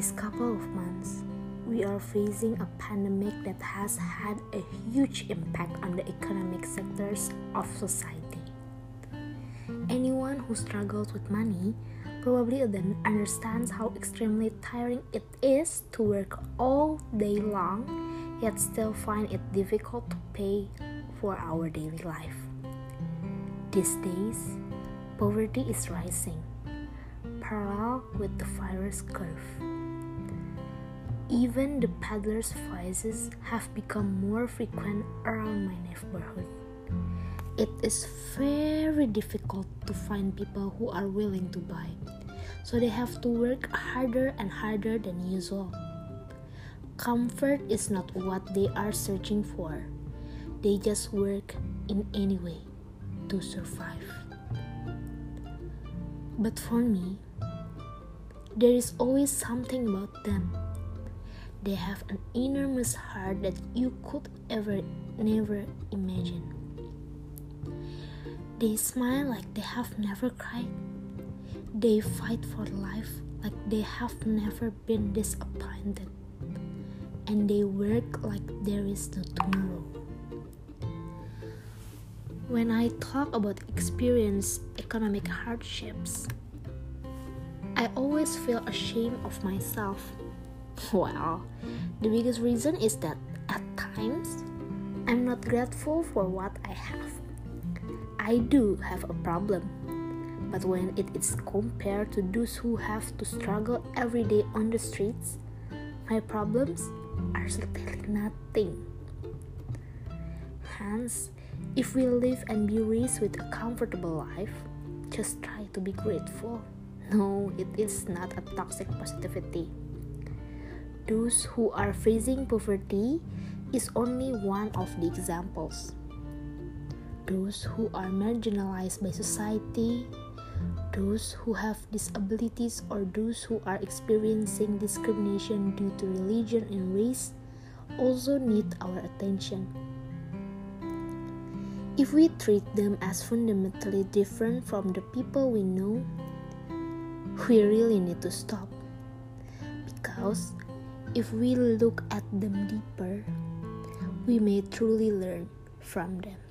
these couple of months, we are facing a pandemic that has had a huge impact on the economic sectors of society. Anyone who struggles with money probably understands how extremely tiring it is to work all day long yet still find it difficult to pay for our daily life. These days, poverty is rising, parallel with the virus curve. Even the peddlers' voices have become more frequent around my neighborhood. It is very difficult to find people who are willing to buy, so they have to work harder and harder than usual. Comfort is not what they are searching for. They just work in any way to survive. But for me, there is always something about them. They have an enormous heart that you could ever never imagine. They smile like they have never cried. They fight for life like they have never been disappointed and they work like there is no tomorrow. When I talk about experience economic hardships, I always feel ashamed of myself. Well, the biggest reason is that at times I'm not grateful for what I have. I do have a problem, but when it is compared to those who have to struggle every day on the streets, my problems are certainly nothing. Hence, if we live and be raised with a comfortable life, just try to be grateful. No, it is not a toxic positivity. Those who are facing poverty is only one of the examples. Those who are marginalized by society those who have disabilities or those who are experiencing discrimination due to religion and race also need our attention. If we treat them as fundamentally different from the people we know, we really need to stop. Because if we look at them deeper, we may truly learn from them.